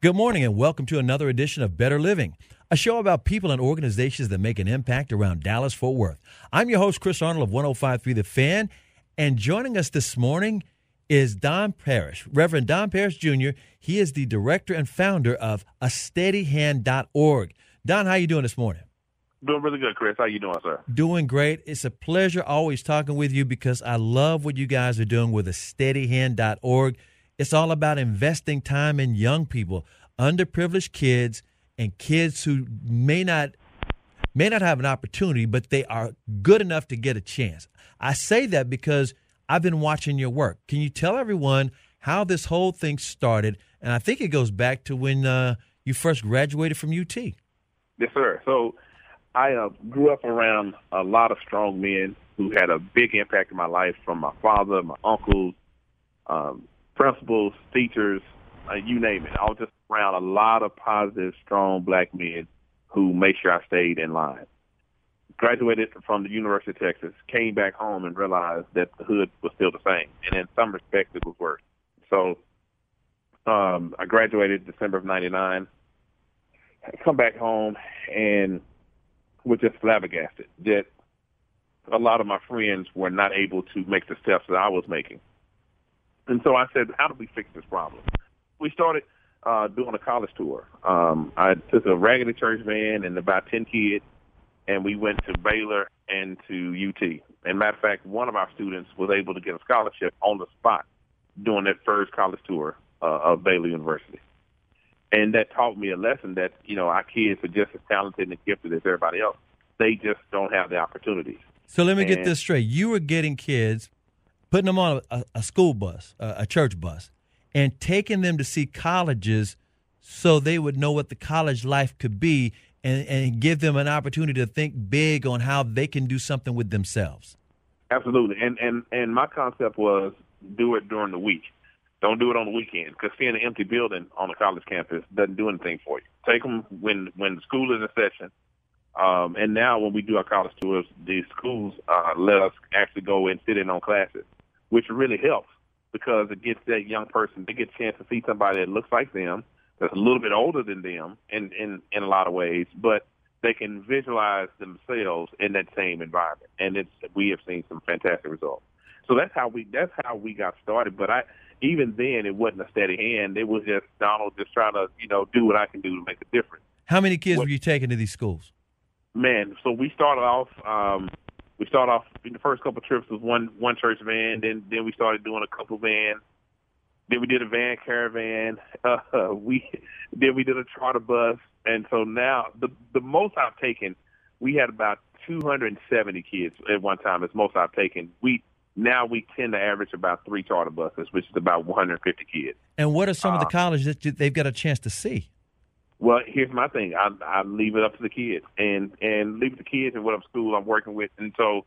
Good morning and welcome to another edition of Better Living, a show about people and organizations that make an impact around Dallas Fort Worth. I'm your host, Chris Arnold of 1053 The Fan, and joining us this morning is Don Parrish, Reverend Don Parrish Jr. He is the director and founder of a steadyhand.org. Don, how are you doing this morning? Doing really good, Chris. How are you doing, sir? Doing great. It's a pleasure always talking with you because I love what you guys are doing with a steadyhand.org. It's all about investing time in young people, underprivileged kids, and kids who may not may not have an opportunity, but they are good enough to get a chance. I say that because I've been watching your work. Can you tell everyone how this whole thing started? And I think it goes back to when uh, you first graduated from UT. Yes, sir. So I uh, grew up around a lot of strong men who had a big impact in my life, from my father, my uncles, um, principals, teachers, uh, you name it. I was just around a lot of positive, strong black men who made sure I stayed in line. Graduated from the University of Texas, came back home and realized that the hood was still the same, and in some respects it was worse. So um, I graduated December of '99. Come back home and was just flabbergasted that a lot of my friends were not able to make the steps that I was making. And so I said, how do we fix this problem? We started uh, doing a college tour. Um, I took a Raggedy Church van and about 10 kids, and we went to Baylor and to UT. And matter of fact, one of our students was able to get a scholarship on the spot during that first college tour uh, of Baylor University. And that taught me a lesson that, you know, our kids are just as talented and gifted as everybody else. They just don't have the opportunities. So let me and, get this straight. You were getting kids, putting them on a, a school bus, a, a church bus, and taking them to see colleges so they would know what the college life could be and, and give them an opportunity to think big on how they can do something with themselves. Absolutely. And and and my concept was do it during the week. Don't do it on the weekend because seeing an empty building on a college campus doesn't do anything for you. Take them when when the school is in session. Um, and now when we do our college tours, the schools uh, let us actually go and sit in on classes, which really helps because it gets that young person, they get a chance to see somebody that looks like them, that's a little bit older than them in, in, in a lot of ways, but they can visualize themselves in that same environment. And it's, we have seen some fantastic results. So that's how we, that's how we got started. But I, even then it wasn't a steady hand. It was just Donald just trying to, you know, do what I can do to make a difference. How many kids what, were you taking to these schools? Man, so we started off, um, we started off in the first couple of trips was one one church van, then then we started doing a couple vans. Then we did a van caravan. Uh, we then we did a charter bus, and so now the the most I've taken, we had about 270 kids at one time. It's most I've taken. We now we tend to average about three charter buses, which is about 150 kids. And what are some uh, of the uh, colleges that they've got a chance to see? Well, here's my thing. I I leave it up to the kids and and leave the kids and what school I'm working with. And so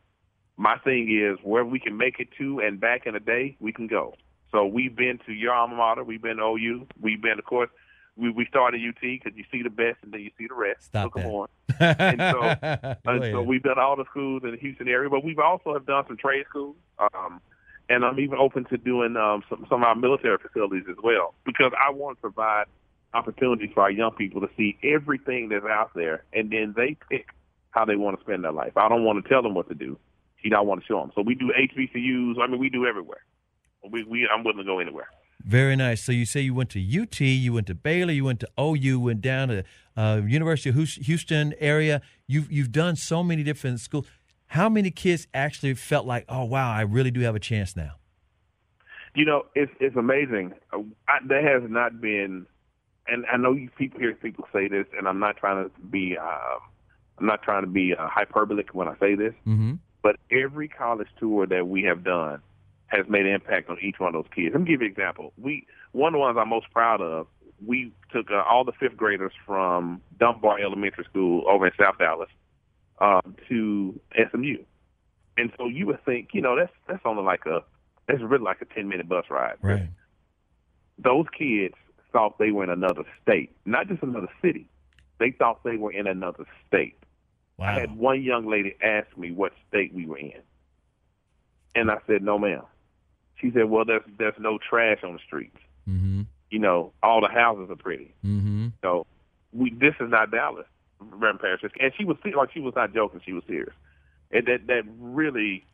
my thing is where we can make it to and back in a day, we can go. So we've been to your alma mater. We've been to OU. We've been, of course, we we started UT because you see the best and then you see the rest. Stop so that. on. and so, and so we've done all the schools in the Houston area, but we've also have done some trade schools. Um, and I'm even open to doing um, some, some of our military facilities as well because I want to provide opportunities for our young people to see everything that's out there, and then they pick how they want to spend their life. I don't want to tell them what to do. You know, I want to show them. So we do HBCUs. I mean, we do everywhere. We, we I'm willing to go anywhere. Very nice. So you say you went to UT, you went to Baylor, you went to OU, went down to uh, University of Houston area. You've you've done so many different schools. How many kids actually felt like, oh wow, I really do have a chance now? You know, it's it's amazing. Uh, I, there has not been, and I know you people hear people say this, and I'm not trying to be, uh, I'm not trying to be uh, hyperbolic when I say this, mm-hmm. but every college tour that we have done has made an impact on each one of those kids. Let me give you an example. We one of the ones I'm most proud of. We took uh, all the fifth graders from Dunbar Elementary School over in South Dallas um, to SMU, and so you would think, you know, that's that's only like a that's really like a ten minute bus ride. Right. Those kids thought they were in another state, not just another city. They thought they were in another state. Wow. I had one young lady ask me what state we were in, and I said, "No, ma'am." She said, "Well, there's there's no trash on the streets. Mm-hmm. You know, all the houses are pretty. Mm-hmm. So we this is not Dallas, Reverend Parrish." And she was like she was not joking; she was serious. And that that really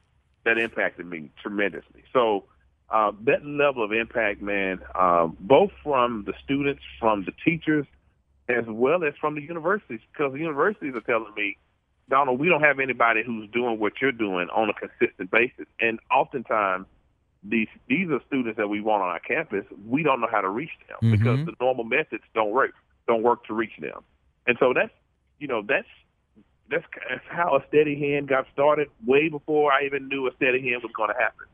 that impacted me tremendously. So uh, that level of impact, man, um, both from the students, from the teachers, as well as from the universities, because the universities are telling me, Donald, we don't have anybody who's doing what you're doing on a consistent basis, and oftentimes these these are students that we want on our campus. We don't know how to reach them Mhm. because the normal methods don't work don't work to reach them. And so that's you know that's that's, that's how a steady hand got started way before I even knew a steady hand was going to happen.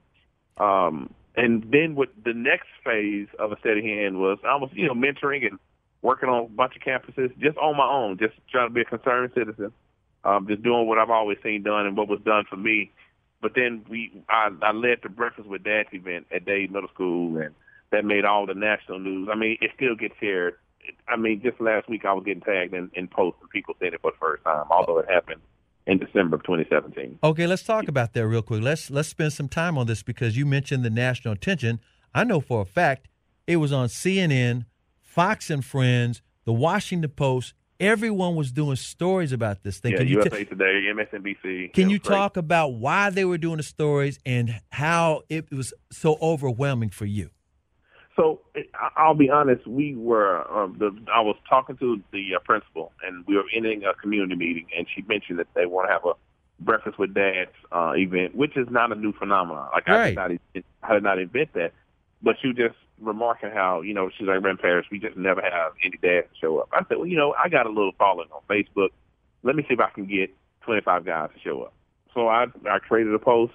Um, and then what the next phase of a steady hand was I was you know mentoring and working on a bunch of campuses just on my own, just trying to be a concerned citizen, um, just doing what I've always seen done and what was done for me. But then we, I, I led the Breakfast with Dads event at Dade Middle School, and that made all the national news. I mean, it still gets shared. I mean, just last week I was getting tagged in, in posts and people saying it for the first time, although it happened in December of 2017. Okay, let's talk about that real quick. Let's let's spend some time on this because you mentioned the national attention. I know for a fact it was on CNN, Fox and Friends, the Washington Post. Everyone was doing stories about this thing. Yeah, Can you USA t- Today, MSNBC. can you great. talk about why they were doing the stories and how it was so overwhelming for you? So I- I'll be honest. We were. Um, the, I was talking to the uh, principal, and we were ending a community meeting, and she mentioned that they want to have a breakfast with dads uh, event, which is not a new phenomenon. Like I Right. did not, I did not invent that, but she was just remarking how you know she's like, "Ren Parrish, we just never have any dads show up." I said, "Well, you know, I got a little following on Facebook. Let me see if I can get 25 guys to show up." So I I created a post.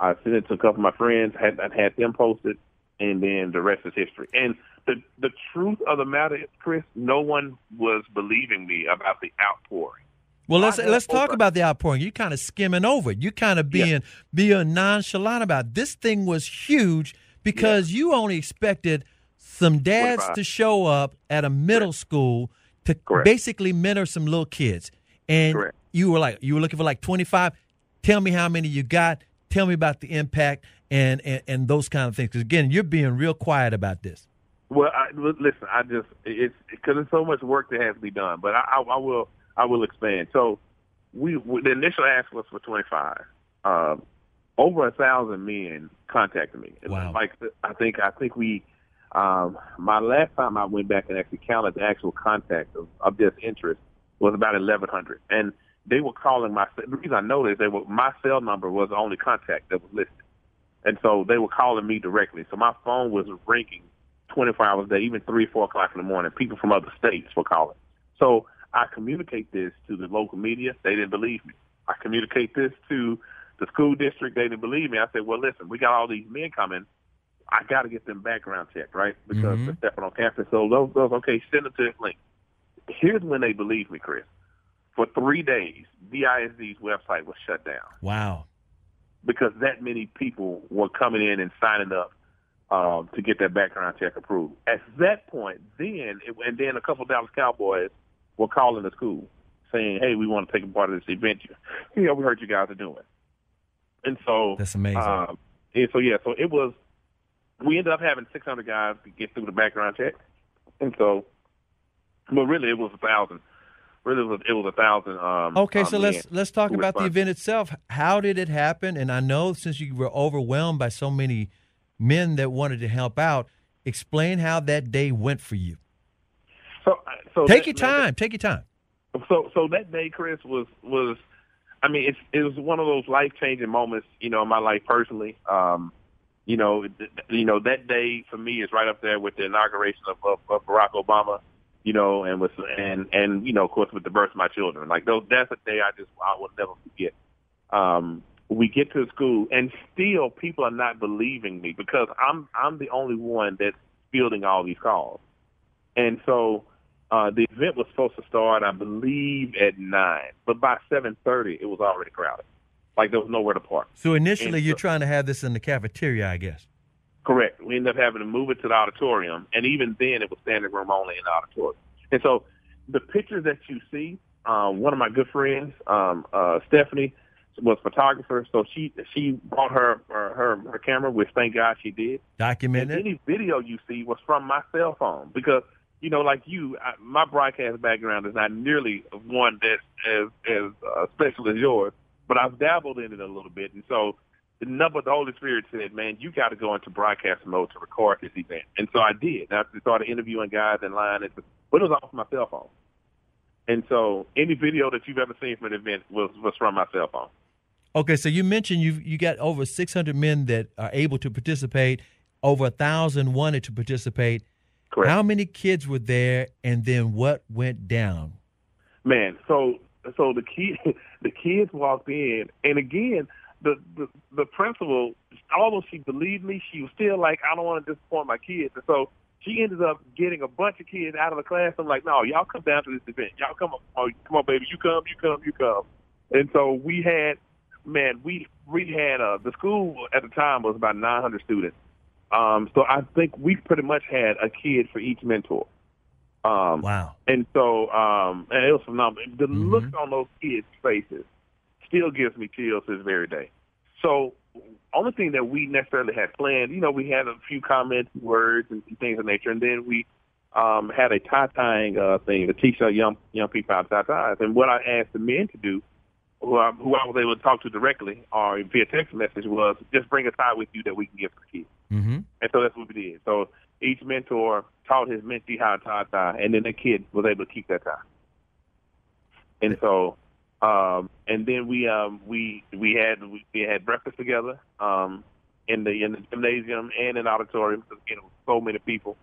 I sent it to a couple of my friends. Had I had them post it, and then the rest is history. And the the truth of the matter, is, Chris, no one was believing me about the outpouring. Well, let's let's talk over- about the outpouring. You're kind of skimming over it. You're kind of being being nonchalant about it. this thing was huge because you only expected some dads 25. to show up at a middle school to Correct. basically mentor some little kids, and Correct. you were like you were looking for like twenty five. Tell me how many you got. Tell me about the impact and and, and those kind of things. Because again, you're being real quiet about this. Well, I, listen, I just it's because there's so much work that has to be done, but I, I, I will I will expand. So we, we the initial ask was for 25. Um, over a thousand men contacted me. Wow. Like I think I think we um, my last time I went back and actually counted the actual contact of, of this interest was about 1,100, and they were calling my. The reason I know this, they were my cell number was the only contact that was listed, and so they were calling me directly. So my phone was ringing 24 hours a day, even three, four o'clock in the morning. People from other states were calling. So I communicate this to the local media. They didn't believe me. I communicate this to the school district. They didn't believe me. I said, well, listen, we got all these men coming. I got to get them background checked, right? Because Mhm. they're stepping on campus. So those, those, okay, send them to this link. Here's when they believed me, Chris. For three days, DISD's website was shut down Wow. Because that many people were coming in and signing up um, to get that background check approved. At that point, then it, and then a couple of Dallas Cowboys were calling the school saying, "Hey, we want to take a part of this event. You know, we heard you guys are doing." And so That's amazing. um, and so yeah, so it was. We ended up having 600 guys get through the background check, and so, but really it was a thousand. Really, it was, it was a thousand. Um, Okay, um, so let's let's talk about the event itself. How did it happen? And I know since you were overwhelmed by so many men that wanted to help out, explain how that day went for you. So, uh, so Take that- your that- time. Take your time. so so that day, Chris was was, I mean, it's it was one of those life changing moments, you know, in my life personally. Um, you know, th- you know that day for me is right up there with the inauguration of, of, of Barack Obama. You know, and with and and you know, of course, with the birth of my children. Like those, that's a day I just I will never forget. Um, we get to school, and still people are not believing me because I'm I'm the only one that's fielding all these calls, and so uh, the event was supposed to start, I believe, at nine, but by seven thirty, it was already crowded. Like there was nowhere to park. So initially, And you're so- trying to have this in the cafeteria, I guess. Correct. We ended up having to move it to the auditorium, and even then, it was standing room only in the auditorium. And so, the pictures that you see, um, one of my good friends, um, uh, Stephanie, was a photographer, so she she brought her her her, her camera, which thank God she did. And Documented. any video you see was from my cell phone because you know, like you, I, my broadcast background is not nearly one that's as as uh, special as yours, but I've dabbled in it a little bit, and so the number of the Holy Spirit said, "Man, you got to go into broadcast mode to record this event," and so I did. And I started interviewing guys in line, and but it was off my cell phone. And so, any video that you've ever seen from an event was was from my cell phone. Okay, so you mentioned you you got over 600 men that are able to participate. Over a thousand wanted to participate. Correct. How many kids were there, and then what went down? Man, so so the kid the kids walked in, and again, the the, the principal, although she believed me, she was still like, I don't want to disappoint my kids, and so she ended up getting a bunch of kids out of the class. I'm like, no, y'all come down to this event. Y'all come, oh, come on, baby, you come, you come, you come. And so we had, man, we we had uh, the school at the time was about 900 students. Um, so I think we pretty much had a kid for each mentor. Um, Wow. and so, um, and it was phenomenal. The Mhm. look on those kids' faces still gives me chills to this very day. So, only thing that we necessarily had planned, you know, we had a few comments, words, and things of nature, and then we um, had a tie tying uh, thing to teach our young young people how to tie ties. And what I asked the men to do, who I, who I was able to talk to directly or via text message, was just bring a tie with you that we can give to the kids. Mm-hmm. And so that's what we did. So each mentor taught his mentee how to tie a tie, and then the kid was able to keep that tie. And so, um, and then we um, we we had we, we had breakfast together um, in the in the gymnasium and in the auditorium because it was so many people,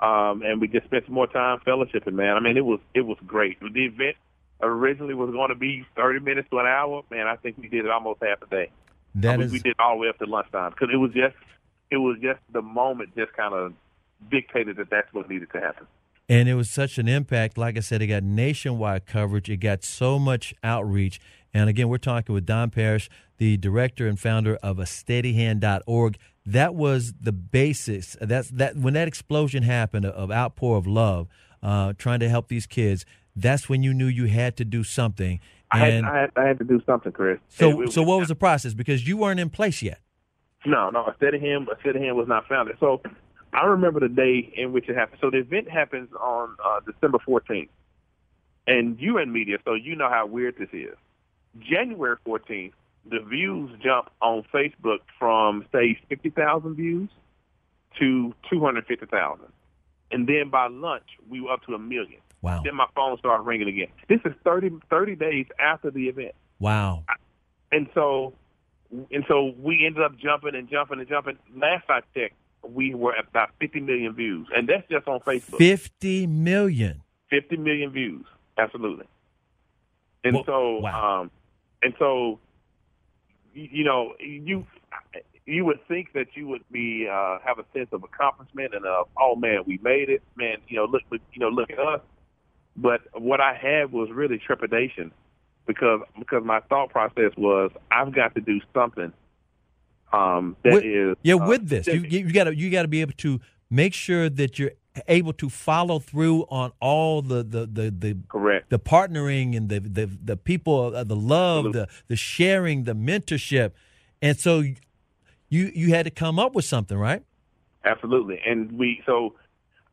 um, and we just spent some more time fellowshipping. Man, I mean it was it was great. The event originally was going to be thirty minutes to an hour. Man, I think we did it almost half a day. That we, is we did all the way up to lunchtime because it was just it was just the moment just kind of dictated that that's what needed to happen. And it was such an impact. Like I said, it got nationwide coverage. It got so much outreach. And again, we're talking with Don Parrish, the director and founder of a steadyhand.org. That was the basis. That's that when that explosion happened of outpour of love, uh, trying to help these kids. That's when you knew you had to do something. I had, And I had I had to do something, Chris. so, so what was the process? Because you weren't in place yet. No, no, a steady hand, a steady hand was not founded. So I remember the day in which it happened. So the event happens on uh, December 14th, and you in media, so you know how weird this is. January 14th, the views jump on Facebook from say 50,000 views to 250,000, and then by lunch we were up to a million. Wow. Then my phone started ringing again. This is 30, 30 days after the event. Wow. And so, and so we ended up jumping and jumping and jumping. Last I checked, we were about 50 million views, and that's just on Facebook. 50 million. 50 million views, absolutely. And Well, so, wow. um, and so, you, you know, you you would think that you would be uh, have a sense of accomplishment and of oh man, we made it, man. You know, look, look you know, look at us. But what I had was really trepidation because because my thought process was I've got to do something um, that With- is Yeah, uh, with this, you you got to you got to be able to make sure that you're able to follow through on all the the the the, correct. the partnering and the the the people, uh, the love, the the sharing, the mentorship, and so you you had to come up with something, right? Absolutely. And we so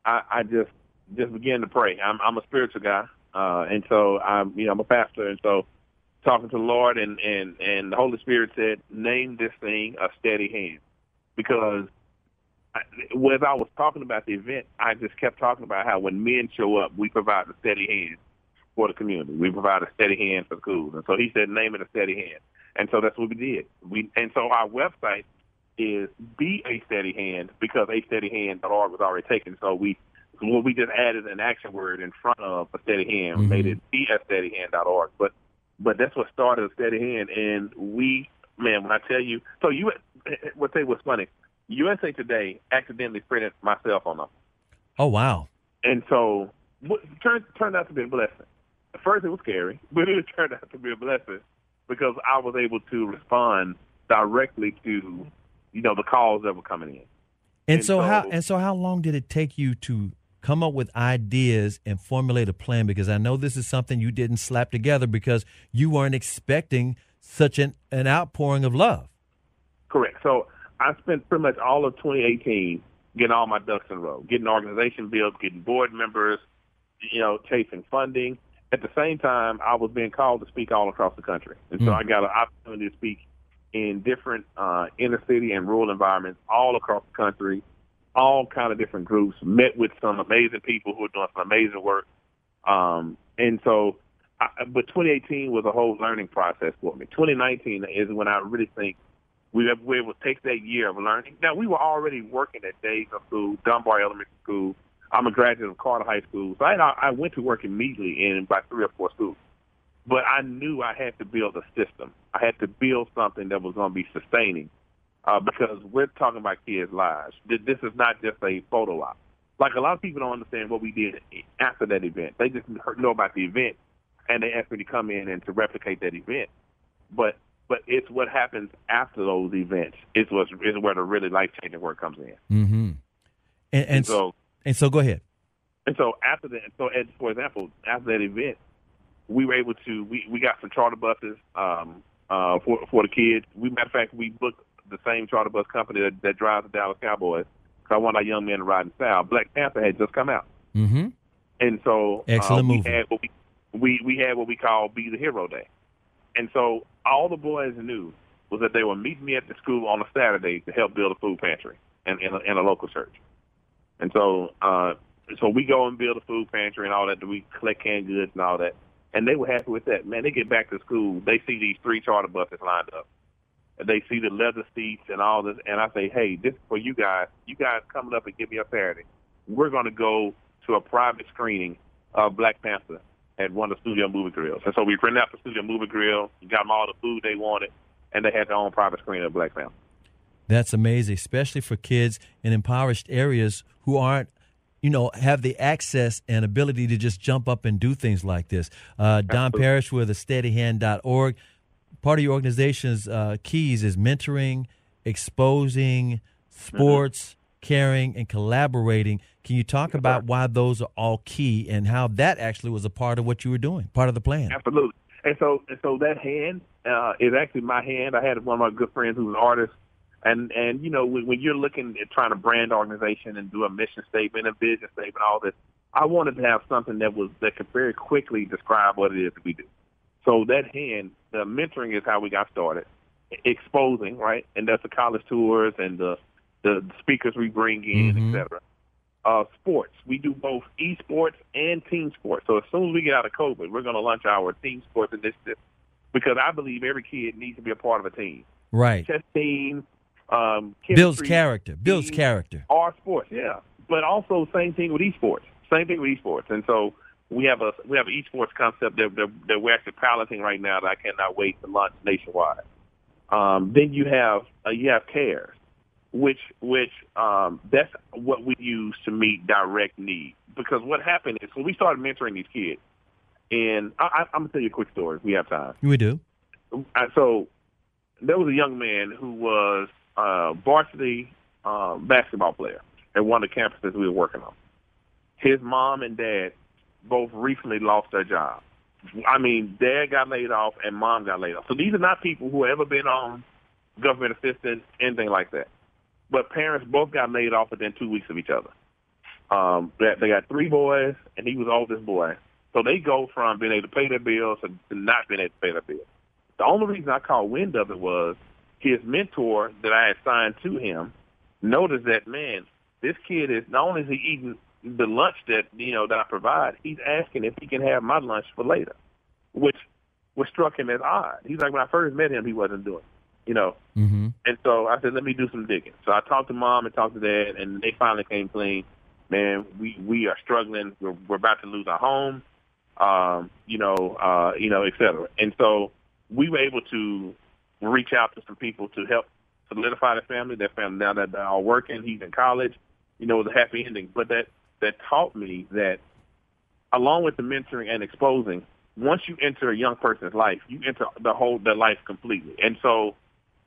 I, I just just began to pray. I'm I'm a spiritual guy. Uh and so I'm you know, I'm a pastor and so talking to the Lord and, and, and the Holy Spirit said, Name this thing a steady hand because I, as I was talking about the event, I just kept talking about how when men show up, we provide a steady hand for the community. We provide a steady hand for schools. And so he said, name it a steady hand. And so that's what we did. We and so our website is be a steady hand because a steady hand.org was already taken. So we well, we just added an action word in front of a steady hand. Mm-hmm. Made it be a steady hand.org. But but that's what started a steady hand. And we man, when I tell you, so you what say was funny. USA Today accidentally printed my cell phone number. Oh wow! And so what turned turned out to be a blessing. At first it was scary, but it turned out to be a blessing because I was able to respond directly to you know the calls that were coming in. And, And so, how and so how long did it take you to come up with ideas and formulate a plan? Because I know this is something you didn't slap together because you weren't expecting such an, an outpouring of love. Correct. So I spent pretty much all of 2018 getting all my ducks in a row, getting organization built, getting board members, you know, chasing funding. At the same time, I was being called to speak all across the country, and so Mm. I got an opportunity to speak in different uh, inner city and rural environments all across the country, all kind of different groups. Met with some amazing people who are doing some amazing work, um, and so. I, but 2018 was a whole learning process for me. 2019 is when I really think we were able to take that year of learning. Now we were already working at Days of School, Dunbar Elementary School. I'm a graduate of Carter High School, so I, I went to work immediately in about three or four schools. But I knew I had to build a system. I had to build something that was going to be sustaining, uh, because we're talking about kids' lives. This is not just a photo op. Like a lot of people don't understand what we did after that event. They just know about the event, and they asked me to come in and to replicate that event. But but it's what happens after those events is what is where the really life changing work comes in. Mm-hmm. And, and so and so, go ahead. and so after that, so as, for example, after that event, we were able to we, we got some charter buses um, uh, for for the kids. We matter of fact, we booked the same charter bus company that, that drives the Dallas Cowboys. So I want our young men to ride in style. Black Panther had just come out, Mm-hmm. and so Excellent uh, we movie. had what we, we we had what we call Be the Hero Day, and so all the boys knew was that they were meeting me at the school on a Saturday to help build a food pantry in in a, in a local church, and so uh, so we go and build a food pantry and all that. We collect canned goods and all that, and they were happy with that. Man, they get back to school, they see these three charter buses lined up. They see the leather seats and all this, and I say, "Hey, this is for you guys. You guys coming up and give me a Saturday. We're going to go to a private screening of Black Panther at one of the studio movie grills. And so we rented out the studio movie grill, got them all the food they wanted, and they had their own private screening of Black Panther. That's amazing, especially for kids in impoverished areas who aren't, you know, have the access and ability to just jump up and do things like this. Uh, Don. Parrish with a steadyhand.org. Part of your organization's uh, keys is mentoring, exposing, sports, caring, and collaborating. Can you talk about why those are all key and how that actually was a part of what you were doing, part of the plan? Absolutely. And so, and so that hand uh, is actually my hand. I had one of my good friends who's an artist, and and you know when, when you're looking at trying to brand organization and do a mission statement, a vision statement, all this, I wanted to have something that was that could very quickly describe what it is that we do. So that hand, the mentoring is how we got started. Exposing, right, and that's the college tours and the the speakers we bring in, Mhm. et cetera. Uh, sports. We do both esports and team sports. So as soon as we get out of COVID, we're going to launch our team sports initiative because I believe every kid needs to be a part of a team. Right. Chess team, um, Builds character. Builds character. Our sports, yeah. But also same thing with esports. Same thing with esports. And so we have a we have an esports concept that, that, that we're actually piloting right now that I cannot wait to launch nationwide. Um, then you have uh, you have cares, which which um, that's what we use to meet direct need. Because what happened is when we started mentoring these kids, and I, I, I'm gonna tell you a quick story. if We have time. We do. Uh, so there was a young man who was a varsity uh, basketball player at one of the campuses we were working on. His mom and dad both recently lost their job. I mean, dad got laid off and mom got laid off. So these are not people who have ever been on government assistance, anything like that. But parents both got laid off within two weeks of each other. Um, they, they got three boys, and he was oldest boy. So they go from being able to pay their bills to, to not being able to pay their bills. The only reason I caught wind of it was his mentor that I had signed to him noticed that man, this kid is not only is he eating the lunch that you know that I provide, he's asking if he can have my lunch for later, which which struck him as odd. He's like when I first met him, he wasn't doing, it, you know. Mm-hmm. And so I said, let me do some digging. So I talked to mom and talked to dad, and they finally came clean. Man, we we are struggling. We're, we're about to lose our home, um, you know, uh, you know, et cetera. And so we were able to reach out to some people to help solidify the family. That family now that they're all working, he's in college. You know, it was a happy ending. But that that taught me that, along with the mentoring and exposing, once you enter a young person's life, you enter the whole their life completely. And so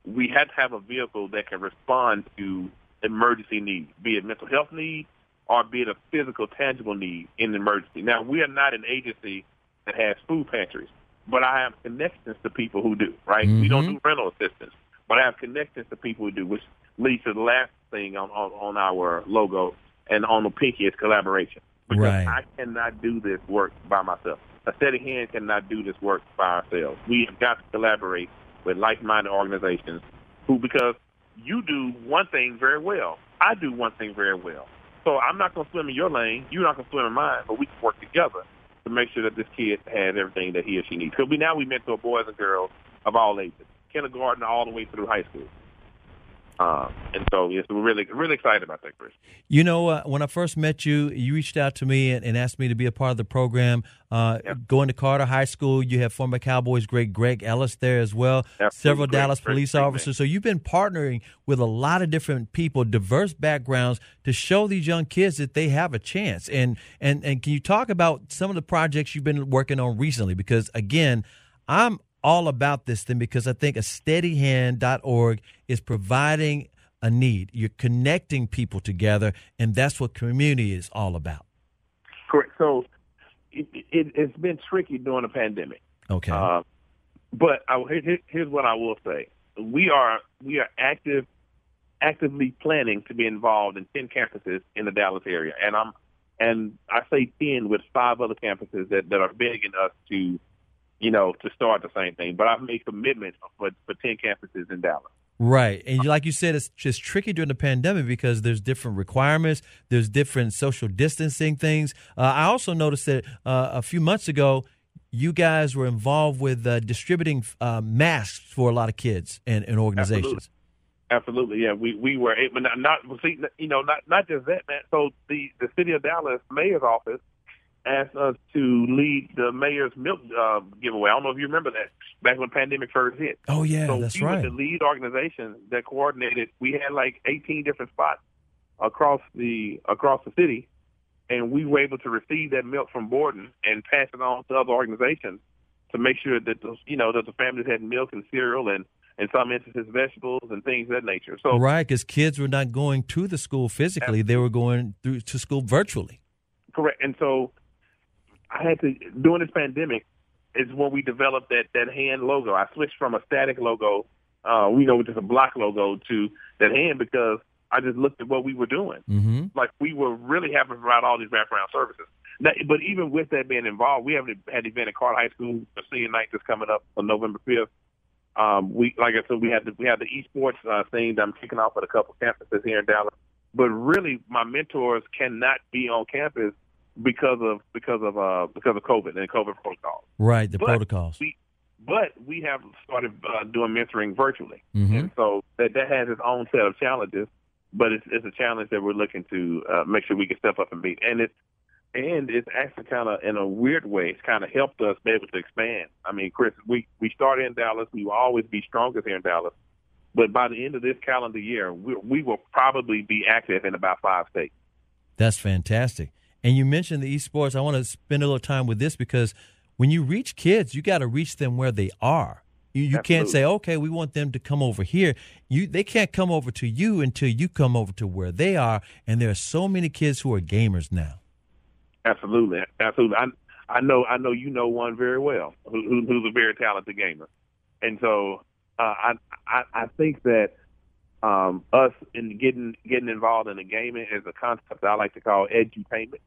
we had to have a vehicle that can respond to emergency needs, be it mental health needs or be it a physical, tangible need in an emergency. Now, we are not an agency that has food pantries, but I have connections to people who do, right? Mm-hmm. We don't do rental assistance, but I have connections to people who do, which leads to the last thing on, on, on our logo and on the pinky is collaboration. Because right. I cannot do this work by myself. A steady hand cannot do this work by ourselves. We have got to collaborate with like-minded organizations who, because you do one thing very well, I do one thing very well. So I'm not going to swim in your lane. You're not going to swim in mine, but we can work together to make sure that this kid has everything that he or she needs. Because we now we mentor boys and girls of all ages, kindergarten all the way through high school. Um, and so, yes, we're really, really excited about that, Chris. You know, uh, when I first met you, you reached out to me and, and asked me to be a part of the program. Uh, yep. Going to Carter High School, you have former Cowboys great Greg Ellis there as well, Absolutely. several great, Dallas great, police great officers. Man. So you've been partnering with a lot of different people, diverse backgrounds, to show these young kids that they have a chance. And and and can you talk about some of the projects you've been working on recently? Because again, I'm all about this thing because I think a steadyhand.org is providing a need. You're connecting people together, and that's what community is all about. Correct. So it, it, has been tricky during the pandemic. Okay. Uh, but I, here, here's what I will say: we are we are active, actively planning to be involved in ten campuses in the Dallas area, and I'm and I say ten with five other campuses that, that are begging us to, you know, to start the same thing. But I've made commitments for for ten campuses in Dallas. Right. And like you said, it's just tricky during the pandemic because there's different requirements, there's different social distancing things. Uh, I also noticed that uh, a few months ago, you guys were involved with uh, distributing uh, masks for a lot of kids and, and organizations. Absolutely. Absolutely. yeah. We we were able not, not see, you know not not just that man. So the the city of Dallas mayor's office asked us to lead the mayor's milk uh, giveaway. I don't know if you remember that back when the pandemic first hit. Oh yeah, so that's we right. were the lead organization that coordinated. We had like 18 different spots across the across the city, and we were able to receive that milk from Borden and pass it on to other organizations to make sure that those you know that the families had milk and cereal and in some instances vegetables and things of that nature. So right, because kids were not going to the school physically; absolutely. they were going through to school virtually. Correct, and so I had to during this pandemic is when we developed that that hand logo. I switched from a static logo, uh, you know, just a block logo to that hand because I just looked at what we were doing. Mm-hmm. Like we were really having to provide all these wraparound services. Now, but even with that being involved, we haven't had an event at Carter High School, the senior night that's coming up on November fifth. Um, we, like I said, we had the, we had the esports uh, thing that I'm kicking off at a couple campuses here in Dallas. But really, my mentors cannot be on campus because of because of uh because of COVID and COVID protocols. Right, the but protocols. We, but we have started uh, doing mentoring virtually, mm-hmm. and so that that has its own set of challenges. But it's, it's a challenge that we're looking to uh, make sure we can step up and meet. And it's and it's actually kind of in a weird way, it's kind of helped us be able to expand. I mean, Chris, we we started in Dallas. We will always be strongest here in Dallas. But by the end of this calendar year, we, we will probably be active in about five states. That's fantastic. And you mentioned the esports. I want to spend a little time with this because when you reach kids, you got to reach them where they are. You, you can't say, okay, we want them to come over here. You they can't come over to you until you come over to where they are. And there are so many kids who are gamers now. Absolutely, absolutely. I I know I know you know one very well who, who's a very talented gamer, and so uh, I, I I think that um, us in getting getting involved in the gaming is a concept that I like to call edutainment.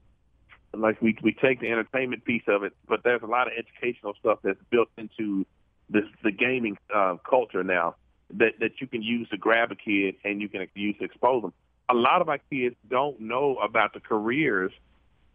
Like we we take the entertainment piece of it, but there's a lot of educational stuff that's built into this the gaming uh, culture now that that you can use to grab a kid and you can use to expose them. A lot of our kids don't know about the careers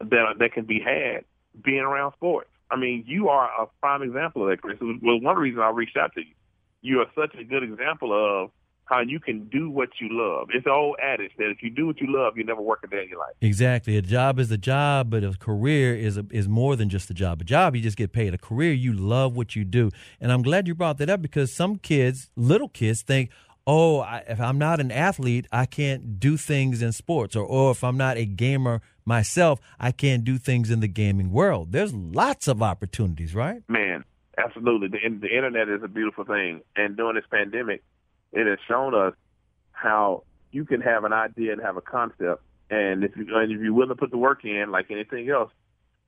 that that can be had being around sports. I mean, you are a prime example of that, Chris. Was, well, one reason I reached out to you. You are such a good example of how you can do what you love. It's the old adage that if you do what you love, you never work a day in your life. Exactly. A job is a job, but a career is a, is more than just a job. A job, you just get paid. A career, you love what you do. And I'm glad you brought that up because some kids, little kids, think, oh, I, if I'm not an athlete, I can't do things in sports, or or if I'm not a gamer myself, I can't do things in the gaming world. There's lots of opportunities, right? Man, absolutely. The, the internet is a beautiful thing, and during this pandemic it has shown us how you can have an idea and have a concept, and if you and if you're willing to put the work in, like anything else,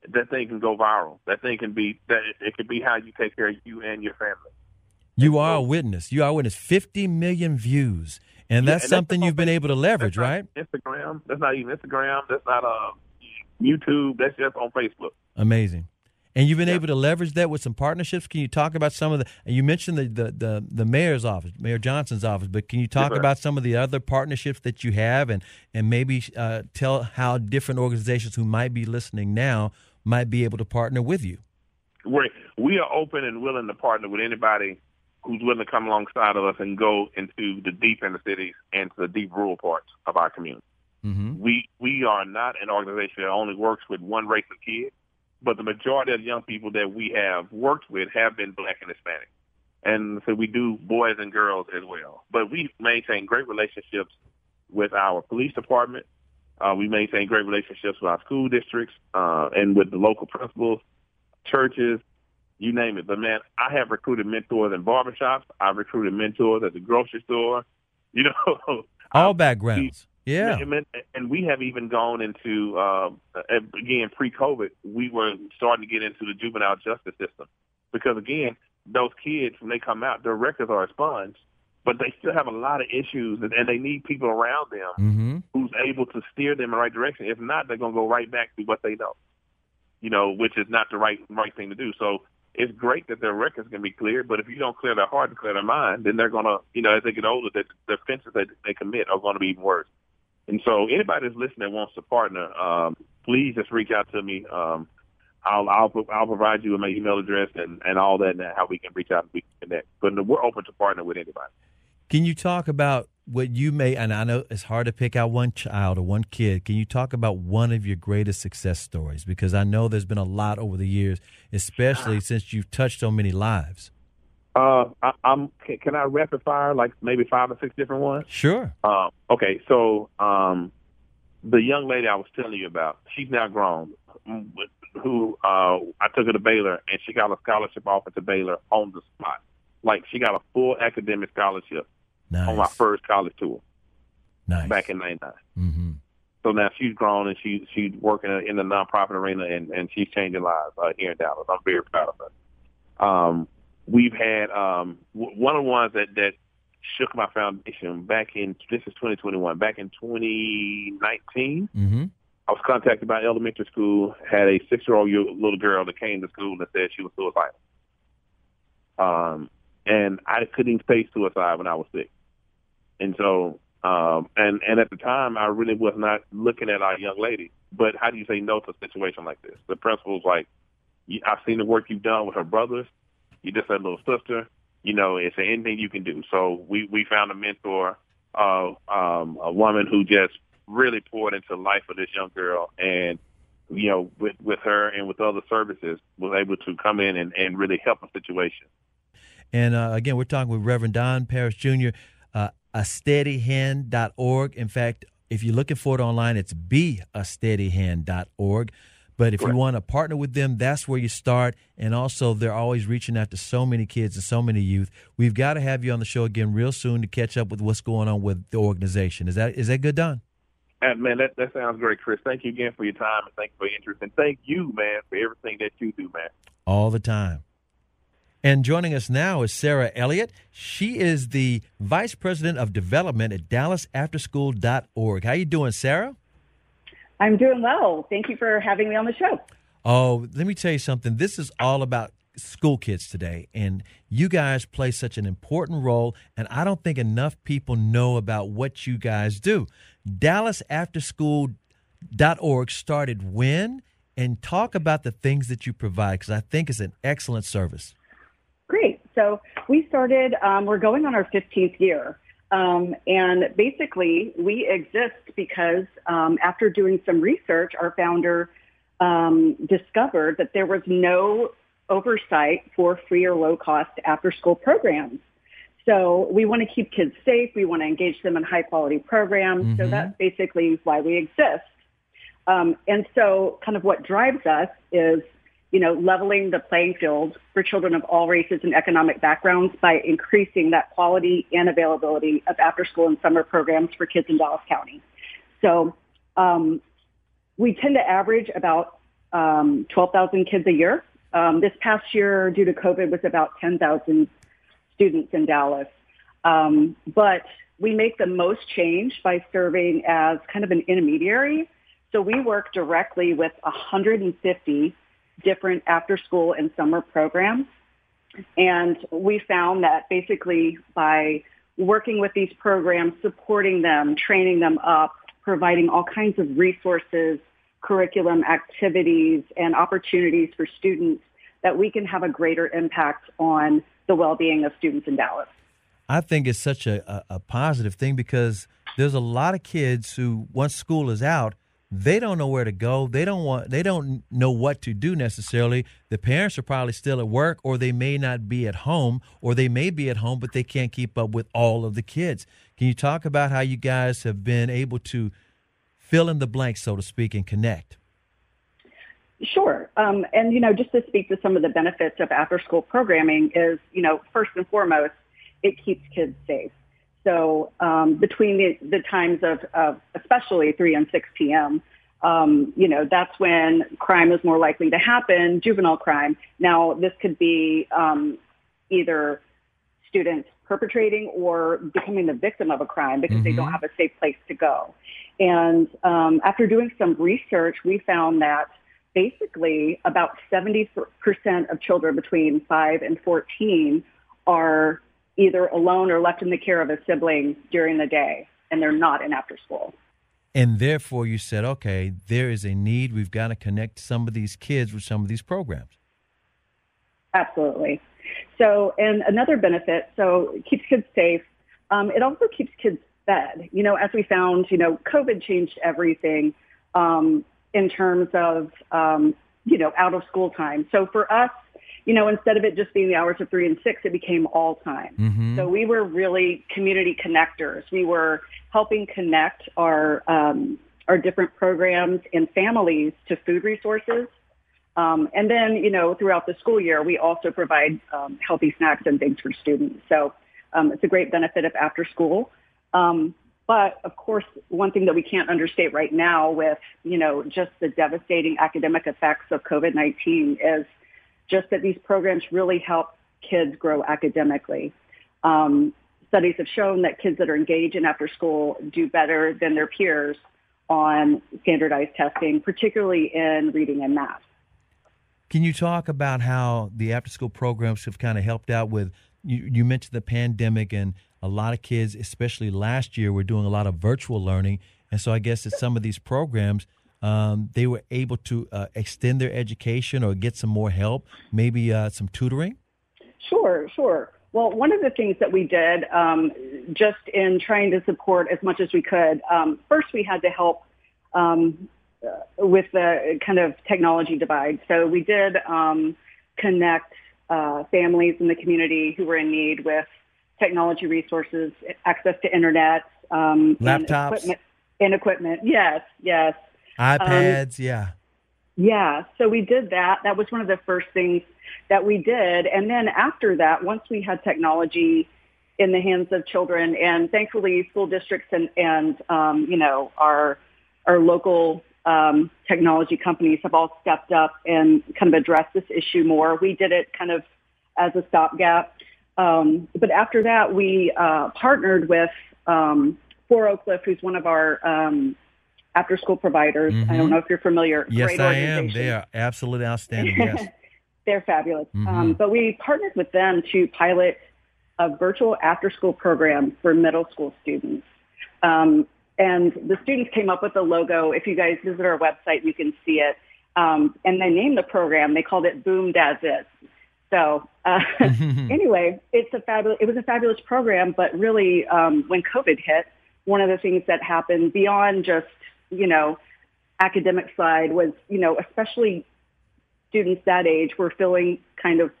that thing can go viral. That thing can be that it can be how you take care of you and your family. You are a witness. You are a witness. Fifty million views, and that's yeah, and something that's you've been able to leverage, right? Instagram. That's not even Instagram. That's not uh, YouTube. That's just on Facebook. Amazing. And you've been able to leverage that with some partnerships. Can you talk about some of the? And you mentioned the the the, the mayor's office, Mayor Johnson's office, but can you talk about some of the other partnerships that you have, and and maybe uh, tell how different organizations who might be listening now might be able to partner with you? we we are open and willing to partner with anybody who's willing to come alongside of us and go into the deep inner cities and to the deep rural parts of our community. Mm-hmm. We we are not an organization that only works with one race of kids but the majority of the young people that we have worked with have been black and Hispanic. And so we do boys and girls as well. But we maintain great relationships with our police department. Uh, we maintain great relationships with our school districts uh, and with the local principals, churches, you name it. But man, I have recruited mentors in barbershops. I've recruited mentors at the grocery store. You know, all backgrounds. Yeah, and, and we have even gone into uh, again pre-COVID. We were starting to get into the juvenile justice system because again, those kids when they come out, their records are expunged, but they still have a lot of issues, and, and they need people around them mm-hmm. who's able to steer them in the right direction. If not, they're going to go right back to what they know, you know, which is not the right right thing to do. So it's great that their records can be cleared, but if you don't clear their heart and clear their mind, then they're going to, you know, as they get older, the, the offenses that they commit are going to be even worse. And so anybody that's listening that wants to partner, um, please just reach out to me. Um, I'll, I'll, I'll provide you with my email address and, and all that and how we can reach out and we can connect. But we're open to partner with anybody. Can you talk about what you may, and I know it's hard to pick out one child or one kid. Can you talk about one of your greatest success stories? Because I know there's been a lot over the years, especially since you've touched so many lives. Uh, I, am can, can, I rapid fire like maybe five or six different ones? Sure. Um, okay, so um, the young lady I was telling you about, she's now grown. Who uh, I took her to Baylor, and she got a scholarship offer to Baylor on the spot. Like she got a full academic scholarship nice. on my first college tour. Nice. Back in '99. Mm-hmm. So now she's grown and she she's working in the nonprofit arena and and she's changing lives uh, here in Dallas. I'm very proud of her. Um, we've had um, w- one of the ones that that shook my foundation back in this is 2021. Back in 2019, mm-hmm. I was contacted by elementary school. Had a six year old little girl that came to school and said she was suicidal. Um, and I couldn't even face suicide when I was sick. And so, um, and and at the time, I really was not looking at our young lady. But how do you say no to a situation like this? The principal was like, "I've seen the work you've done with her brothers. You just a little sister. You know, it's anything you can do. So we we found a mentor, uh, um, a woman who just really poured into life of this young girl, and you know, with with her and with other services, was able to come in and, and really help a situation. And uh, again, we're talking with Reverend Don Parrish Jr. Uh, a steadyhand.org. In fact, if you're looking for it online, it's beasteadyhand.org. But if Correct. you want to partner with them, that's where you start. And also, they're always reaching out to so many kids and so many youth. We've got to have you on the show again real soon to catch up with what's going on with the organization. Is that is that good, Don? Uh, man, that, that sounds great, Chris. Thank you again for your time and thank you for your interest. And thank you, man, for everything that you do, man. All the time. And joining us now is Sarah Elliott. She is the Vice President of Development at DallasAfterschool.org. How you doing, Sarah? I'm doing well. Thank you for having me on the show. Oh, let me tell you something. This is all about school kids today, and you guys play such an important role. And I don't think enough people know about what you guys do. DallasAfterschool.org started when, and talk about the things that you provide because I think it's an excellent service. Great. So we started. Um, we're going on our 15th year. Um, and basically, we exist because um, after doing some research, our founder um, discovered that there was no oversight for free or low cost after school programs. So we want to keep kids safe. We want to engage them in high quality programs. Mm-hmm. So that's basically why we exist. Um, and so kind of what drives us is you know, leveling the playing field for children of all races and economic backgrounds by increasing that quality and availability of after school and summer programs for kids in Dallas County. So um, we tend to average about um, 12,000 kids a year. Um, this past year, due to COVID, was about 10,000 students in Dallas. Um, but we make the most change by serving as kind of an intermediary. So we work directly with 150 different after school and summer programs. And we found that basically by working with these programs, supporting them, training them up, providing all kinds of resources, curriculum, activities, and opportunities for students, that we can have a greater impact on the well-being of students in Dallas. I think it's such a, a, a positive thing because there's a lot of kids who, once school is out, they don't know where to go. They don't want they don't know what to do necessarily. The parents are probably still at work or they may not be at home or they may be at home but they can't keep up with all of the kids. Can you talk about how you guys have been able to fill in the blanks so to speak and connect? Sure. Um, and you know, just to speak to some of the benefits of after school programming is, you know, first and foremost, it keeps kids safe. So um, between the, the times of, of especially 3 and 6 p.m., um, you know, that's when crime is more likely to happen, juvenile crime. Now, this could be um, either students perpetrating or becoming the victim of a crime because mm-hmm. they don't mm-hmm. have a safe place to go. And um, after doing some research, we found that basically about 70% of children between 5 and 14 are either alone or left in the care of a sibling during the day, and they're not in after school. And therefore, you said, okay, there is a need. We've got to connect some of these kids with some of these programs. Absolutely. So, and another benefit, so it keeps kids safe. Um, it also keeps kids fed. You know, as we found, you know, COVID changed everything um, in terms of, um, you know, out of school time. So for us, you know, instead of it just being the hours of three and six, it became all time. Mm-hmm. So we were really community connectors. We were helping connect our um, our different programs and families to food resources. Um, and then, you know, throughout the school year, we also provide um, healthy snacks and things for students. So um, it's a great benefit of after school. Um, but of course, one thing that we can't understate right now with, you know, just the devastating academic effects of COVID-19 is just that these programs really help kids grow academically. Um, studies have shown that kids that are engaged in after school do better than their peers on standardized testing, particularly in reading and math. Can you talk about how the after school programs have kind of helped out with? You, you mentioned the pandemic, and a lot of kids, especially last year, were doing a lot of virtual learning. And so I guess that some of these programs um, they were able to uh, extend their education or get some more help, maybe uh, some tutoring? Sure, sure. Well, one of the things that we did um, just in trying to support as much as we could, um, first we had to help um, uh, with the kind of technology divide. So we did um, connect uh, families in the community who were in need with technology resources, access to internet, um, laptops, and equipment, and equipment. Yes, yes. iPads, um, yeah. Yeah, so we did that. That was one of the first things that we did. And then after that, once we had technology in the hands of children, and thankfully school districts and, and um, you know, our, our local um, technology companies have all stepped up and kind of addressed this issue more. We did it kind of as a stopgap. Um, but after that, we uh, partnered with um, For Oak Cliff, who's one of our um, after school providers. Mm-hmm. I don't mm-hmm. know if you're familiar. Yes, Great I am. They are absolutely outstanding. Yes. They're fabulous. Um, but we partnered with them to pilot a virtual after school program for middle school students. Um, and the students came up with a logo. If you guys visit our website, you can see it. Um, and they named the program. They called it Boom As Is. So uh, anyway, it's a fabulous. It was a fabulous program, but really, um, when COVID hit, one of the things that happened beyond just you know academic side was you know especially students that age were feeling kind of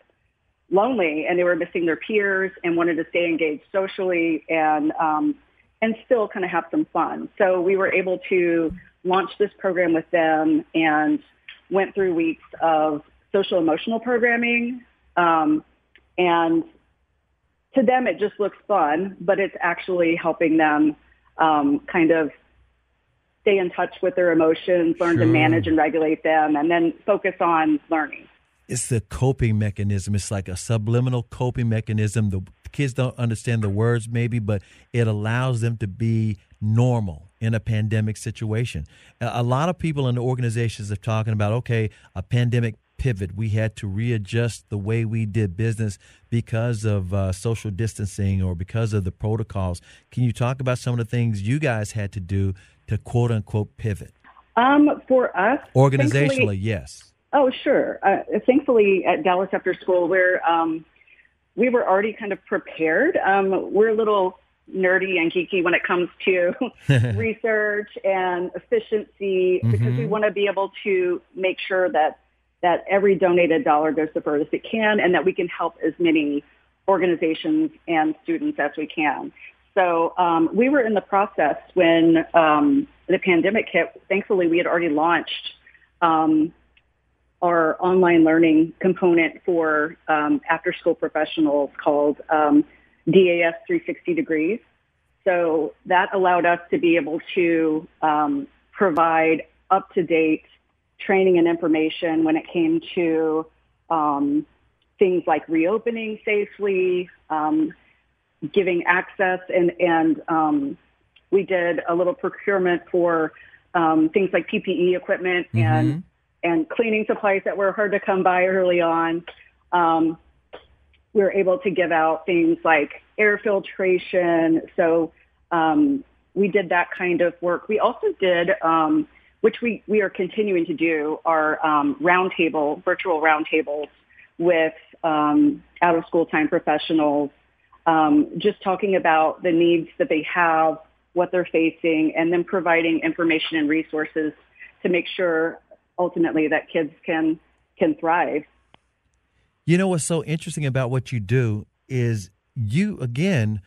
lonely and they were missing their peers and wanted to stay engaged socially and um, and still kind of have some fun. So we were able to launch this program with them and went through weeks of social emotional programming. Um, and to them, it just looks fun, but it's actually helping them um, kind of stay in touch with their emotions, learn to manage and regulate them, and then focus on learning. It's the coping mechanism. It's like a subliminal coping mechanism. The kids don't understand the words, maybe, but it allows them to be normal in a pandemic situation. A a lot of people in the organizations are talking about, okay, a pandemic pivot. We had to readjust the way we did business because of uh, social distancing or because of the protocols. Can you talk about some of the things you guys had to do to quote unquote pivot? Um, for us, Organizationally, yes. Oh, sure. Uh, thankfully, at Dallas After School, we're um, we were already kind of prepared. Um, we're a little nerdy and geeky when it comes to research and efficiency because we want to be able to make sure that that every donated dollar goes the furthest it can and that we can help as many organizations and students as we can. So um, we were in the process when um, the pandemic hit. Thankfully, we had already launched um, our online learning component for um, after school professionals called um, DAS 360 degrees. So that allowed us to be able to um, provide up to date training and information when it came to things like reopening safely, um, giving access, and, and um, we did a little procurement for um, things like PPE equipment and and cleaning supplies that were hard to come by early on. Um, we were able to give out things like air filtration. So um, we did that kind of work. We also did, um, which we, we are continuing to do, our um, roundtable, virtual roundtables with um, out of school time professionals, um, just talking about the needs that they have, what they're facing, and then providing information and resources to make sure ultimately that kids can can thrive. You know what's so interesting about what you do is you again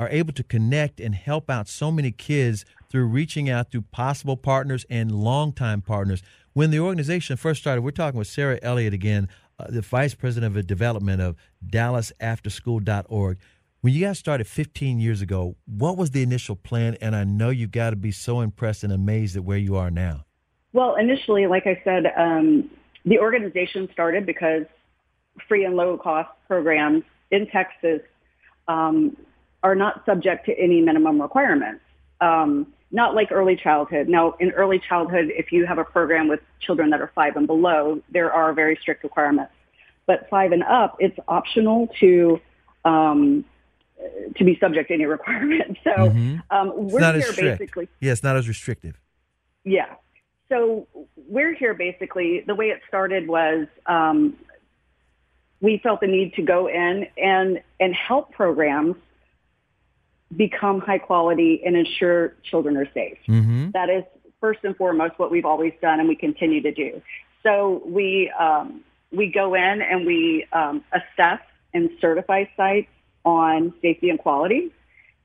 are able to connect and help out so many kids through reaching out to possible partners and longtime partners. When the organization first started, we're talking with Sarah Elliott again, uh, the vice president of development of DallasAfterschool.org. When you guys started 15 years ago, what was the initial plan? And I know you've got to be so impressed and amazed at where you are now. Well, initially, like I said, um, the organization started because free and low cost programs in Texas um, are not subject to any minimum requirements. Um, not like early childhood. Now, in early childhood, if you have a program with children that are five and below, there are very strict requirements. But five and up, it's optional to um, to be subject to any requirement. So Mhm. um, we're not here basically. Yeah, it's not as restrictive. Yeah. So we're here basically. The way it started was um, we felt the need to go in and and help programs become high quality and ensure children are safe. Mm-hmm. That is first and foremost what we've always done and we continue to do. So we um, we go in and we um, assess and certify sites on safety and quality,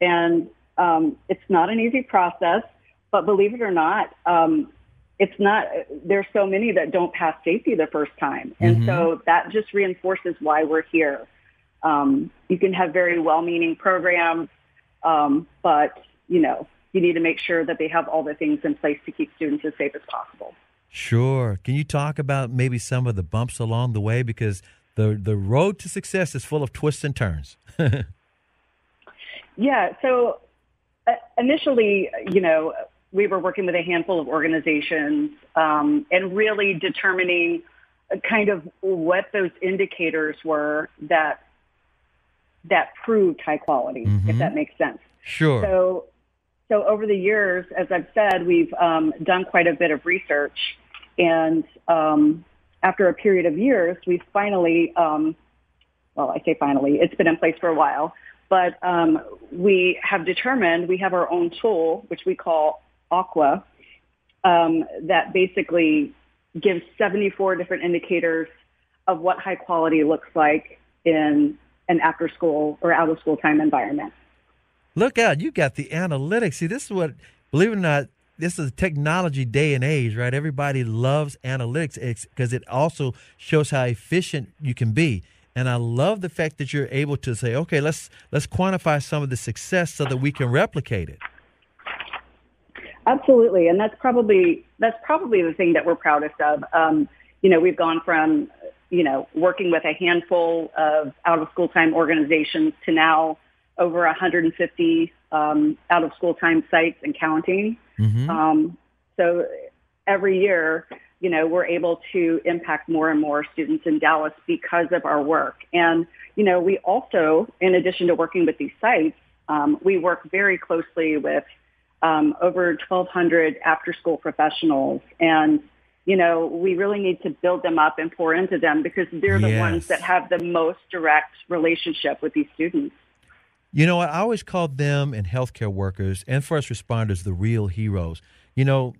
and um, it's not an easy process. But believe it or not, um, it's not. There's so many that don't pass safety the first time, and so that just reinforces why we're here. Um, you can have very well-meaning programs, um, but you know you need to make sure that they have all the things in place to keep students as safe as possible. Sure. Can you talk about maybe some of the bumps along the way because the the road to success is full of twists and turns. Yeah. So uh, initially, you know, we were working with a handful of organizations um, and really determining kind of what those indicators were that that proved high quality, mm-hmm. if that makes sense. Sure. So, so over the years, as I've said, we've um, done quite a bit of research, and um, after a period of years, we finally, um, well, I say finally, it's been in place for a while, but um, we have determined we have our own tool, which we call Aqua, um, that basically gives 74 different indicators of what high quality looks like in an after school or out of school time environment. Look out, you got the analytics. See, this is what, believe it or not, this is a technology day and age, right? Everybody loves analytics because it also shows how efficient you can be. And I love the fact that you're able to say, okay, let's let's quantify some of the success so that we can replicate it. Absolutely, and that's probably that's probably the thing that we're proudest of. Um, you know, we've gone from you know working with a handful of out of school time organizations to now over 150 um, out of school time sites and counting. Mm-hmm. Um, so every year, you know, we're able to impact more and more students in Dallas because of our work. And you know, we also, in addition to working with these sites, um, we work very closely with um, over 1,200 after-school professionals, and you know we really need to build them up and pour into them because they're the yes. ones that have the most direct relationship with these students. You know, I always called them and healthcare workers and first responders the real heroes. You know,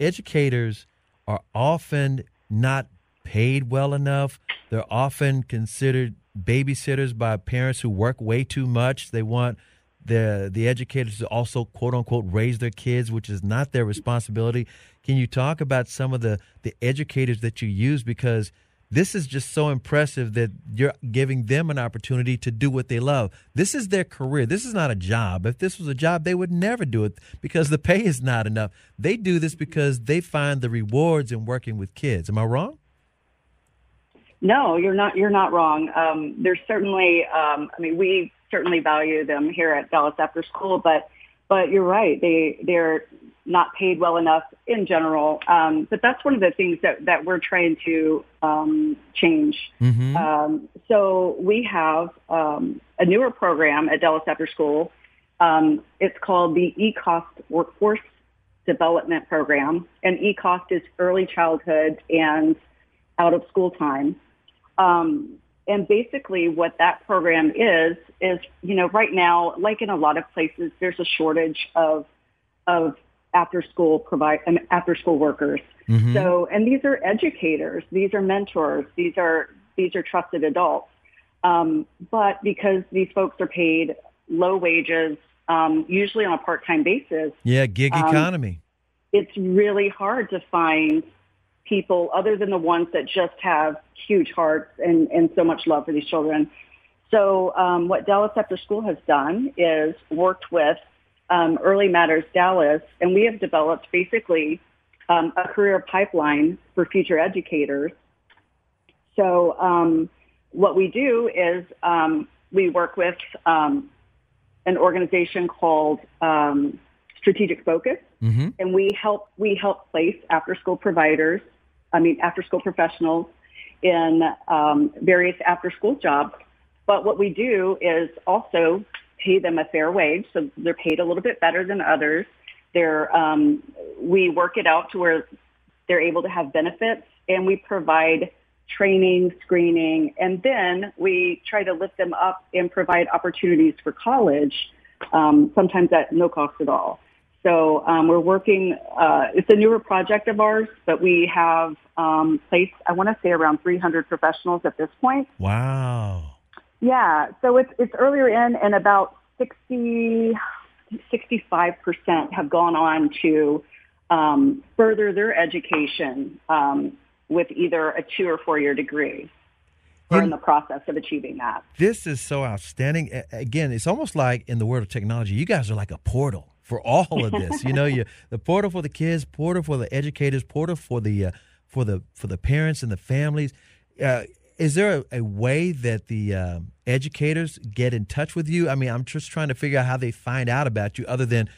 educators are often not paid well enough. They're often considered babysitters by parents who work way too much. They want the the educators to also quote unquote raise their kids, which is not their responsibility. Can you talk about some of the the educators that you use because this is just so impressive that you're giving them an opportunity to do what they love. This is their career. This is not a job. If this was a job, they would never do it because the pay is not enough. They do this because they find the rewards in working with kids. Am I wrong? No, you're not. You're not wrong. Um, there's certainly. Um, I mean, we certainly value them here at Dallas After School, but but you're right. They they're not paid well enough in general. Um, but that's one of the things that that we're trying to um, change. Mm-hmm. Um, so we have um, a newer program at Dallas After School. Um, it's called the ECOST Workforce Development Program, and ECOST is early childhood and out of school time. Um, and basically what that program is, is, you know, right now, like in a lot of places, there's a shortage of, of after school provide, um, after school workers. Mm-hmm. So, and these are educators, these are mentors, these are, these are trusted adults. Um, but because these folks are paid low wages, um, usually on a part-time basis. Yeah, gig um, economy. It's really hard to find people other than the ones that just have huge hearts and, and so much love for these children. So um, what Dallas After School has done is worked with um, Early Matters Dallas, and we have developed basically um, a career pipeline for future educators. So um, what we do is um, we work with um, an organization called Strategic Focus, mm-hmm. and we help we help place after school providers I mean, after school professionals in um, various after school jobs. But what we do is also pay them a fair wage. So they're paid a little bit better than others. They're, um, we work it out to where they're able to have benefits and we provide training, screening, and then we try to lift them up and provide opportunities for college, um, sometimes at no cost at all. So um, we're working. Uh, it's a newer project of ours, but we have um, placed, I want to say, around 300 professionals at this point. Wow. Yeah. So it's it's earlier in, and about 60, 65 percent have gone on to um, further their education um, with either a two or four year degree. We're in the process of achieving that. This is so outstanding. Again, it's almost like in the world of technology, you guys are like a portal for all of this. you know, you the portal for the kids, portal for the educators, portal for the uh, for the for the parents and the families. Uh, is there a, a, way that the um, educators get in touch with you? I mean, I'm just trying to figure out how they find out about you, other than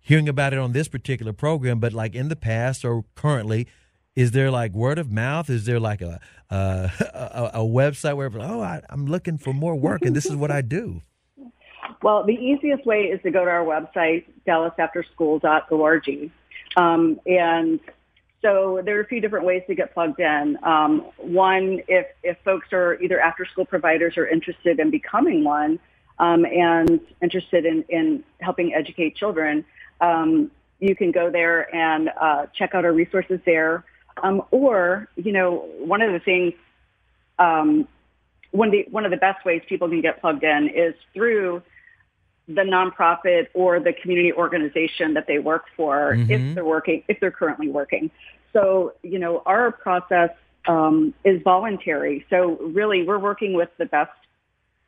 hearing about it on this particular program. But like in the past or currently, is there like word of mouth? Is there like a a, a, a website where oh I, I'm looking for more work and this is what I do? Well, the easiest way is to go to our website, dallasafterschool.org. Um, and so there are a few different ways to get plugged in. Um, one, if, if folks are either after school providers or interested in becoming one um, and interested in, in helping educate children, um, you can go there and uh, check out our resources there. Um, or, you know, one of the things, um, one of the, one of the best ways people can get plugged in is through the nonprofit or the community organization that they work for Mhm. if they're working, if they're currently working. So, you know, our process um, is voluntary. So really we're working with the best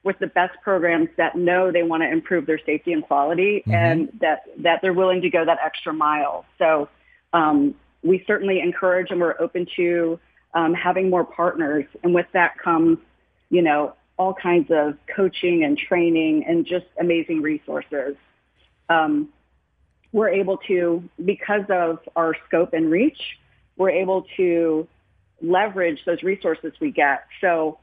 with the best programs that know they want to improve their safety and quality Mhm. and that, that they're willing to go that extra mile. So um, we certainly encourage and we're open to um, having more partners. And with that comes, you know, all kinds of coaching and training and just amazing resources. Um, we're able to, because of our scope and reach, we're able to leverage those resources we get. So,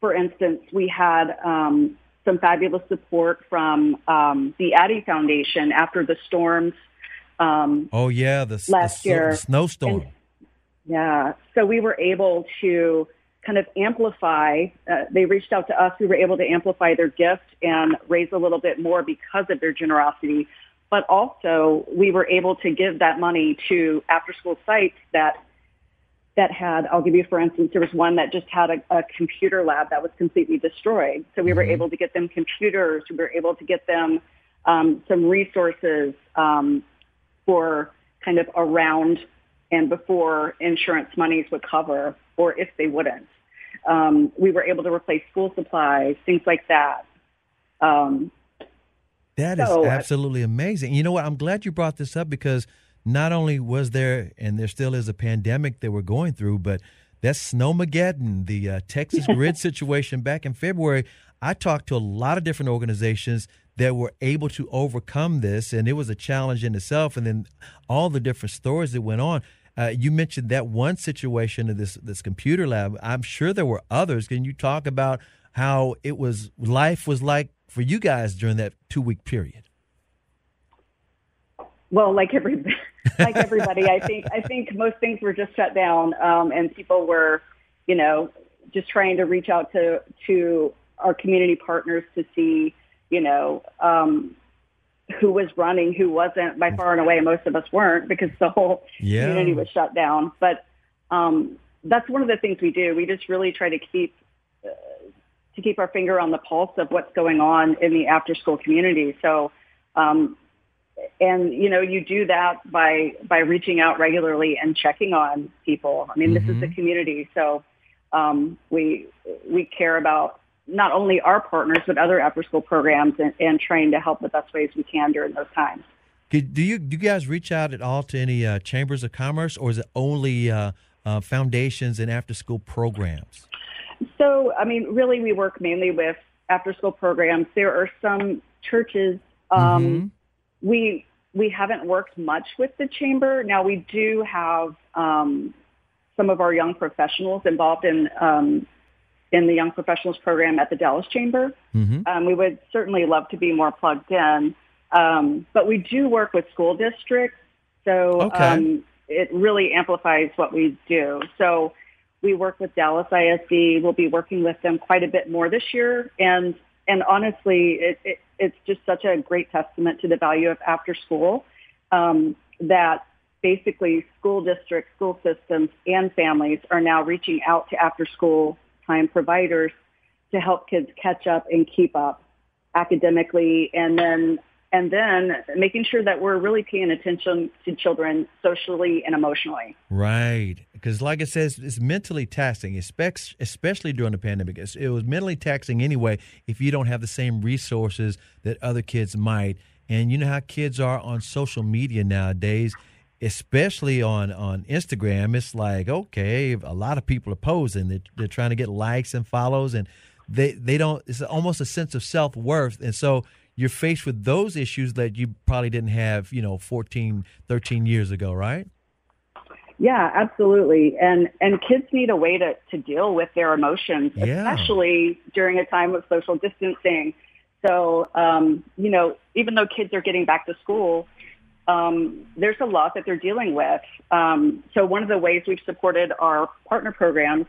for instance, we had um, some fabulous support from um, the Addie Foundation after the storms. Um, Oh yeah, the, Last the, year. the snowstorm. And- yeah. So we were able to kind of amplify. Uh, they reached out to us. We were able to amplify their gift and raise a little bit more because of their generosity. But also, we were able to give that money to after-school sites that that had. I'll give you, for instance, there was one that just had a, a computer lab that was completely destroyed. So we were Mhm. able to get them computers. We were able to get them um, some resources um, for kind of around and before insurance monies would cover or if they wouldn't. Um, we were able to replace school supplies, things like that. Um, That is So- absolutely amazing. You know what? I'm glad you brought this up because not only was there and there still is a pandemic that we're going through, but that snowmageddon, the uh, Texas grid situation back in February, I talked to a lot of different organizations that were able to overcome this, and it was a challenge in itself. And then all the different stories that went on. Uh, you mentioned that one situation of this this computer lab. I'm sure there were others. Can you talk about how it was life was like for you guys during that two week period? well, like every, like everybody, I think I think most things were just shut down, um, and people were, you know, just trying to reach out to to our community partners to see, you know, um, who was running, who wasn't. By far and away, most of us weren't because the whole Yeah. community was shut down. But um, that's one of the things we do. We just really try to keep uh, to keep our finger on the pulse of what's going on in the after school community. So, um, and you know, you do that by by reaching out regularly and checking on people. I mean, this is a community, so um, we we care about not only our partners but other after school programs and, and trying to help the best ways we can during those times. Do you do you guys reach out at all to any uh, chambers of commerce, or is it only uh, uh, foundations and after school programs? So, I mean, really, we work mainly with after-school programs. There are some churches. Um, Mhm. We we haven't worked much with the chamber. Now, we do have um, some of our young professionals involved in um, in the young professionals program at the Dallas Chamber. Mm-hmm. Um, we would certainly love to be more plugged in, um, but we do work with school districts, so Okay. um, it really amplifies what we do. So we work with Dallas ISD. We'll be working with them quite a bit more this year, and and honestly, it, it, it's just such a great testament to the value of after school um, that basically school districts, school systems, and families are now reaching out to after school time providers to help kids catch up and keep up academically and then and then making sure that we're really paying attention to children socially and emotionally. Right, because like I says, it's mentally taxing, especially during the pandemic. It was mentally taxing anyway if you don't have the same resources that other kids might. And you know how kids are on social media nowadays, especially on on Instagram. It's like okay, a lot of people are posing. They're, they're trying to get likes and follows, and they they don't. It's almost a sense of self worth, and so you're faced with those issues that you probably didn't have, you know, 14, 13 years ago, right? Yeah, absolutely. And and kids need a way to, to deal with their emotions, Yeah. especially during a time of social distancing. So, um, you know, even though kids are getting back to school, um, there's a lot that they're dealing with. Um, so one of the ways we've supported our partner programs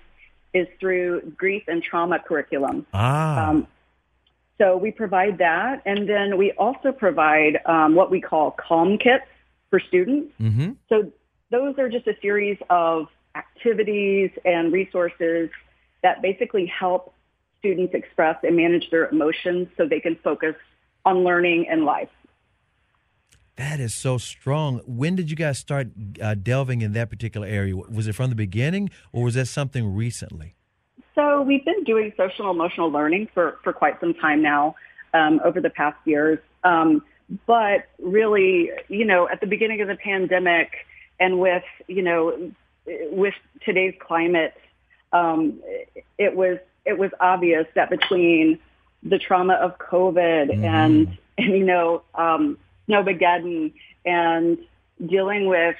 is through grief and trauma curriculum. Ah, Um, so we provide that, and then we also provide um, what we call calm kits for students. mm-hmm. So those are just a series of activities and resources that basically help students express and manage their emotions so they can focus on learning and life. That is so strong. When did you guys start uh, delving in that particular area? Was it from the beginning, or was that something recently? So we've been doing social and emotional learning for, for quite some time now um, over the past years. Um, but really, you know, at the beginning of the pandemic and with, you know, with today's climate, um, it was it was obvious that between the trauma of COVID and, and you know um, Snowmageddon and dealing with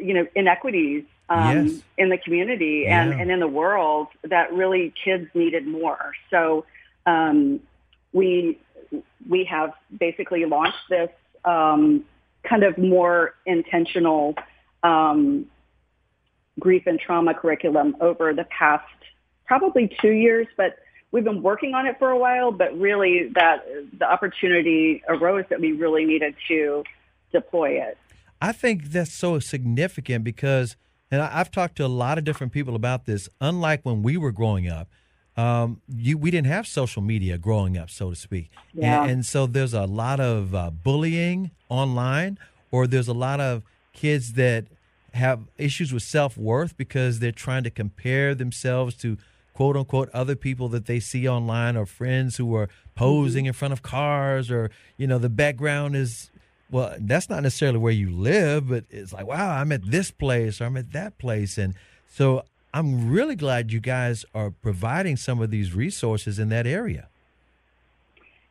you know inequities um, Yes. in the community and, Yeah. and in the world that really kids needed more. So um, we we have basically launched this um, kind of more intentional um, grief and trauma curriculum over the past probably two years, but we've been working on it for a while. But really, that the opportunity arose that we really needed to deploy it. I think that's so significant because, and I, I've talked to a lot of different people about this. Unlike when we were growing up, um, you we didn't have social media growing up, so to speak, Yeah. and, and so there's a lot of uh, bullying online, or there's a lot of kids that have issues with self worth because they're trying to compare themselves to quote unquote other people that they see online or friends who are posing in front of cars or you know the background is well that's not necessarily where you live but it's like wow i'm at this place or i'm at that place. And so i'm really glad you guys are providing some of these resources in that area.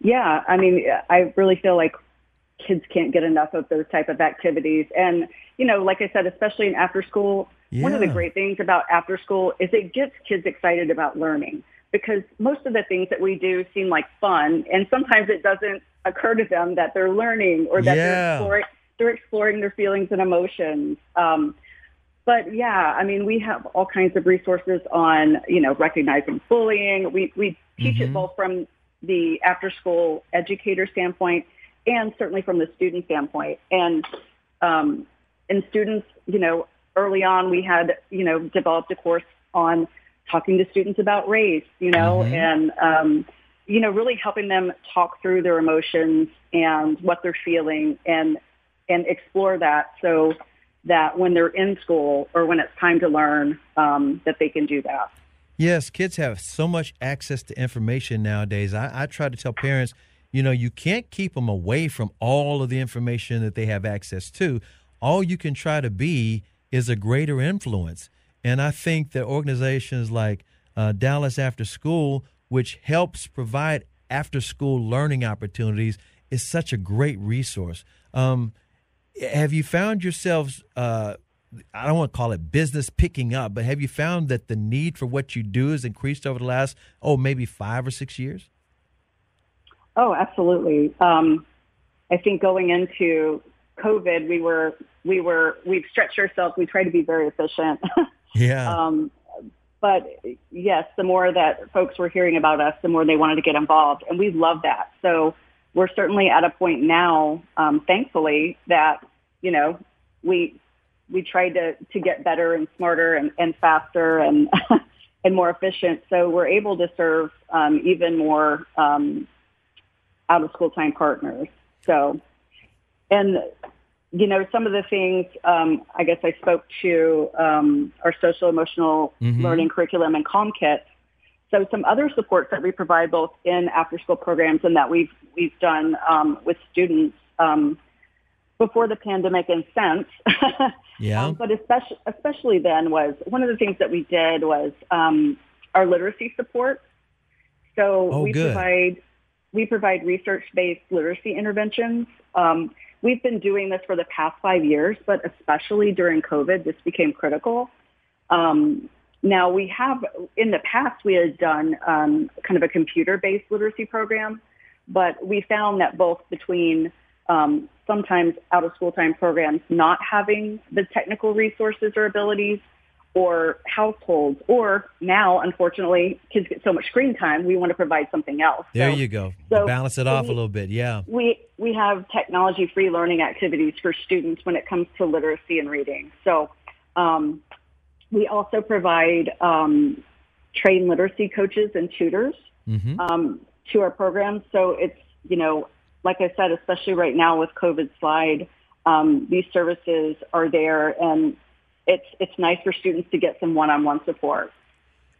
Yeah, I mean, I really feel like kids can't get enough of those type of activities. And, you know, like I said, especially in after school, one of the great things about after school is it gets kids excited about learning because most of the things that we do seem like fun and sometimes it doesn't occur to them that they're learning or that Yeah. they're exploring, they're exploring their feelings and emotions. Um, but yeah, I mean, we have all kinds of resources on, you know, recognizing bullying. We, we teach it both from the after school educator standpoint and certainly from the student standpoint. And, um, and students, you know, early on we had, you know, developed a course on talking to students about race, you know, and, um, you know, really helping them talk through their emotions and what they're feeling and, and explore that so that when they're in school or when it's time to learn, um, that they can do that. Yes, kids have so much access to information nowadays. I, I try to tell parents, you know, you can't keep them away from all of the information that they have access to. All you can try to be is a greater influence. And I think that organizations like uh, Dallas After School, which helps provide after school learning opportunities, is such a great resource. Um, have you found yourselves uh, i don't want to call it business picking up but have you found that the need for what you do has increased over the last oh maybe five or six years Oh, absolutely. Um, I think going into COVID, we were we were we've stretched ourselves. We try to be very efficient. yeah um, but yes, the more that folks were hearing about us, the more they wanted to get involved, and we love that. So we're certainly at a point now, um, thankfully, that you know we we tried to to get better and smarter and, and faster and and more efficient. So we're able to serve um, even more um, out of school time partners. So, and you know, some of the things um, I guess I spoke to um, our social emotional Mhm. learning curriculum and Calm Kit. So some other supports that we provide both in after school programs and that we've we've done um, with students um, before the pandemic and since. Yeah. Um, but especially especially then was one of the things that we did was um, our literacy support. So Oh, we good. provide we provide research based literacy interventions. Um, we've been doing this for the past five years, but especially during COVID, this became critical. Um, now we have, in the past, we had done um, kind of a computer-based literacy program, but we found that both between um, sometimes out-of-school time programs not having the technical resources or abilities, or households, or now, unfortunately, kids get so much screen time, we want to provide something else. There So- you go. so Balance it we- off a little bit. Yeah. we we have technology free learning activities for students when it comes to literacy and reading. So um, we also provide um, trained literacy coaches and tutors hmm um, to our programs. So it's you know like I said, especially right now with COVID slide, um, these services are there, and it's it's nice for students to get some one on one support.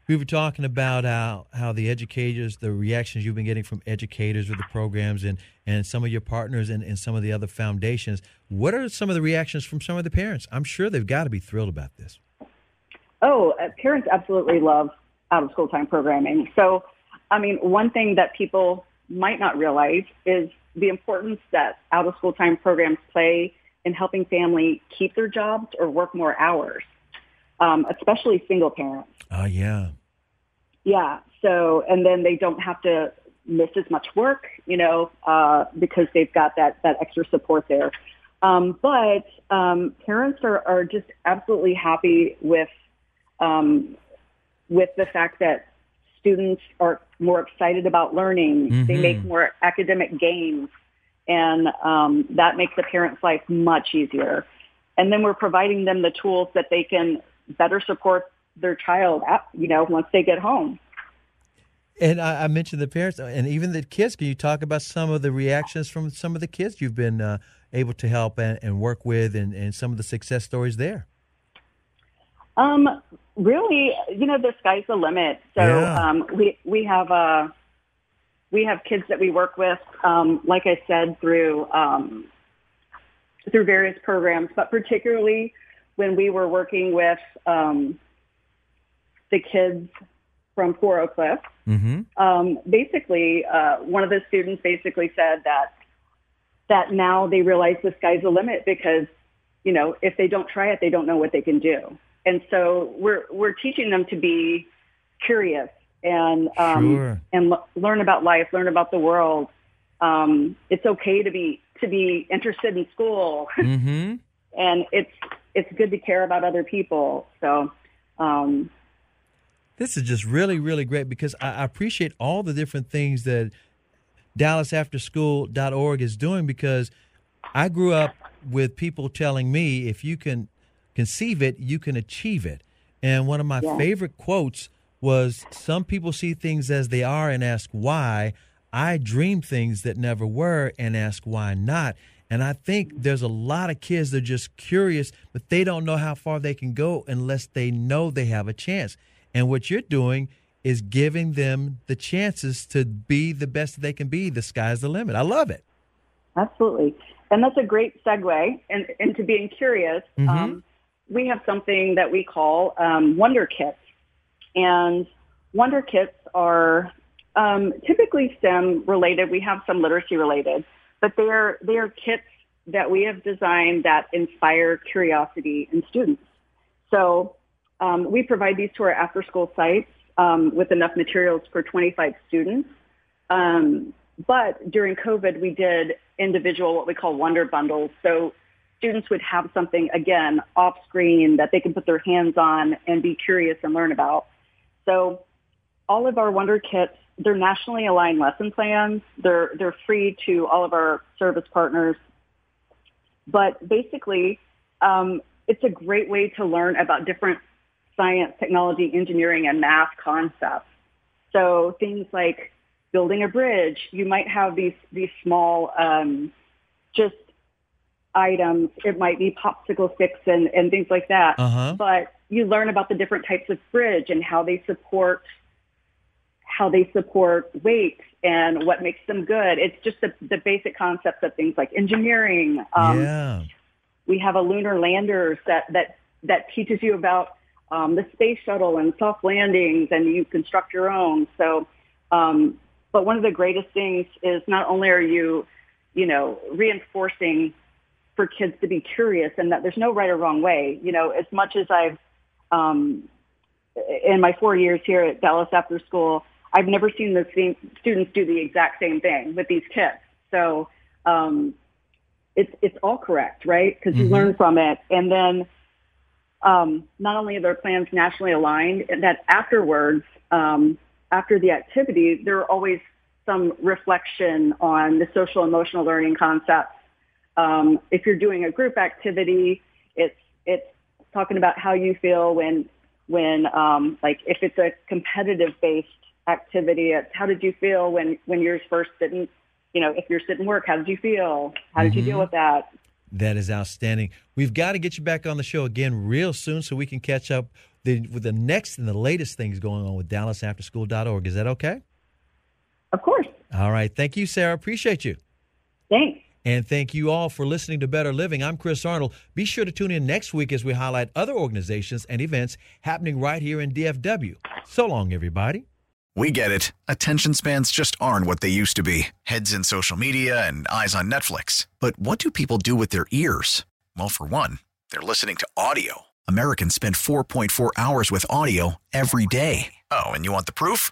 We were talking about how, how the educators, the reactions you've been getting from educators with the programs and, and some of your partners and, and some of the other foundations. What are some of the reactions from some of the parents? I'm sure they've got to be thrilled about this. Oh, uh, parents absolutely love out of school time programming. So, I mean, one thing that people might not realize is the importance that out of school time programs play in helping family keep their jobs or work more hours, um, especially single parents. Oh, yeah. Yeah. So, and then they don't have to miss as much work, you know, uh, because they've got that, that extra support there. Um, but um, parents are, are just absolutely happy with um, with the fact that students are more excited about learning. They Mhm. make more academic gains, and um, that makes the parent's life much easier. And then we're providing them the tools that they can better support their child, at, you know, once they get home. And I, I mentioned the parents and even the kids. Can you talk about some of the reactions from some of the kids you've been uh, able to help and, and work with and, and some of the success stories there? Um, really, you know, the sky's the limit. So Yeah. um, we we have uh, we have kids that we work with, um, like I said, through um, through various programs, but particularly when we were working with um, the kids from For Oak Cliff. Mm-hmm. Um, basically, uh, one of the students basically said that that now they realize the sky's the limit because you know if they don't try it, they don't know what they can do. And so we're we're teaching them to be curious and um, Sure. and l- learn about life, learn about the world. Um, it's okay to be to be interested in school, Mm-hmm. and it's it's good to care about other people. So. Um, This is just really, really great because I, I appreciate all the different things that DallasAfterSchool.org is doing because I grew up with people telling me if you can conceive it, you can achieve it. And one of my Yeah. favorite quotes was Some people see things as they are and ask why. I dream things that never were and ask why not. And I think there's a lot of kids that are just curious, but they don't know how far they can go unless they know they have a chance. And what you're doing is giving them the chances to be the best that they can be. The sky's the limit. I love it. Absolutely. And that's a great segue in, into being curious. Mhm. Um, we have something that we call um, Wonder Kits. And Wonder Kits are um, typically STEM related. We have some literacy related, but they are, they are kits that we have designed that inspire curiosity in students. So um, we provide these to our after school sites um, with enough materials for 25 students. Um, but during COVID, we did individual, what we call wonder bundles. So students would have something, again, off screen that they can put their hands on and be curious and learn about. So all of our wonder kits, they're nationally aligned lesson plans. They're, they're free to all of our service partners. But basically, um, it's a great way to learn about different science, technology, engineering, and math concepts. So things like building a bridge, you might have these these small um, just items. It might be popsicle sticks and, and things like that. Uh huh. But you learn about the different types of bridge and how they support how they support weight and what makes them good. It's just the, the basic concepts of things like engineering. Um, yeah. we have a lunar lander that that that teaches you about um, the space shuttle and soft landings, and you construct your own. So, um, but one of the greatest things is not only are you, you know, reinforcing for kids to be curious and that there's no right or wrong way. You know, as much as I've, um, in my four years here at Dallas After School, I've never seen the same students do the exact same thing with these kids. So um, it's it's all correct, right? Because you Mhm. learn from it, and then um, not only are their plans nationally aligned, and that afterwards, um, after the activity, there are always some reflection on the social emotional learning concepts. Um, if you're doing a group activity, it's it's talking about how you feel when when um, like if it's a competitive based activity, it's how did you feel when when yours first didn't you know if yours didn't work, how did you feel? How did you deal with that? That is outstanding. We've got to get you back on the show again real soon so we can catch up the, with the next and the latest things going on with DallasAfterSchool.org. Is that okay? Of course. All right. Thank you, Sarah. Appreciate you. Thanks. And thank you all for listening to Better Living. I'm Chris Arnold. Be sure to tune in next week as we highlight other organizations and events happening right here in DFW. So long, everybody. We get it. Attention spans just aren't what they used to be heads in social media and eyes on Netflix. But what do people do with their ears? Well, for one, they're listening to audio. Americans spend 4.4 hours with audio every day. Oh, and you want the proof?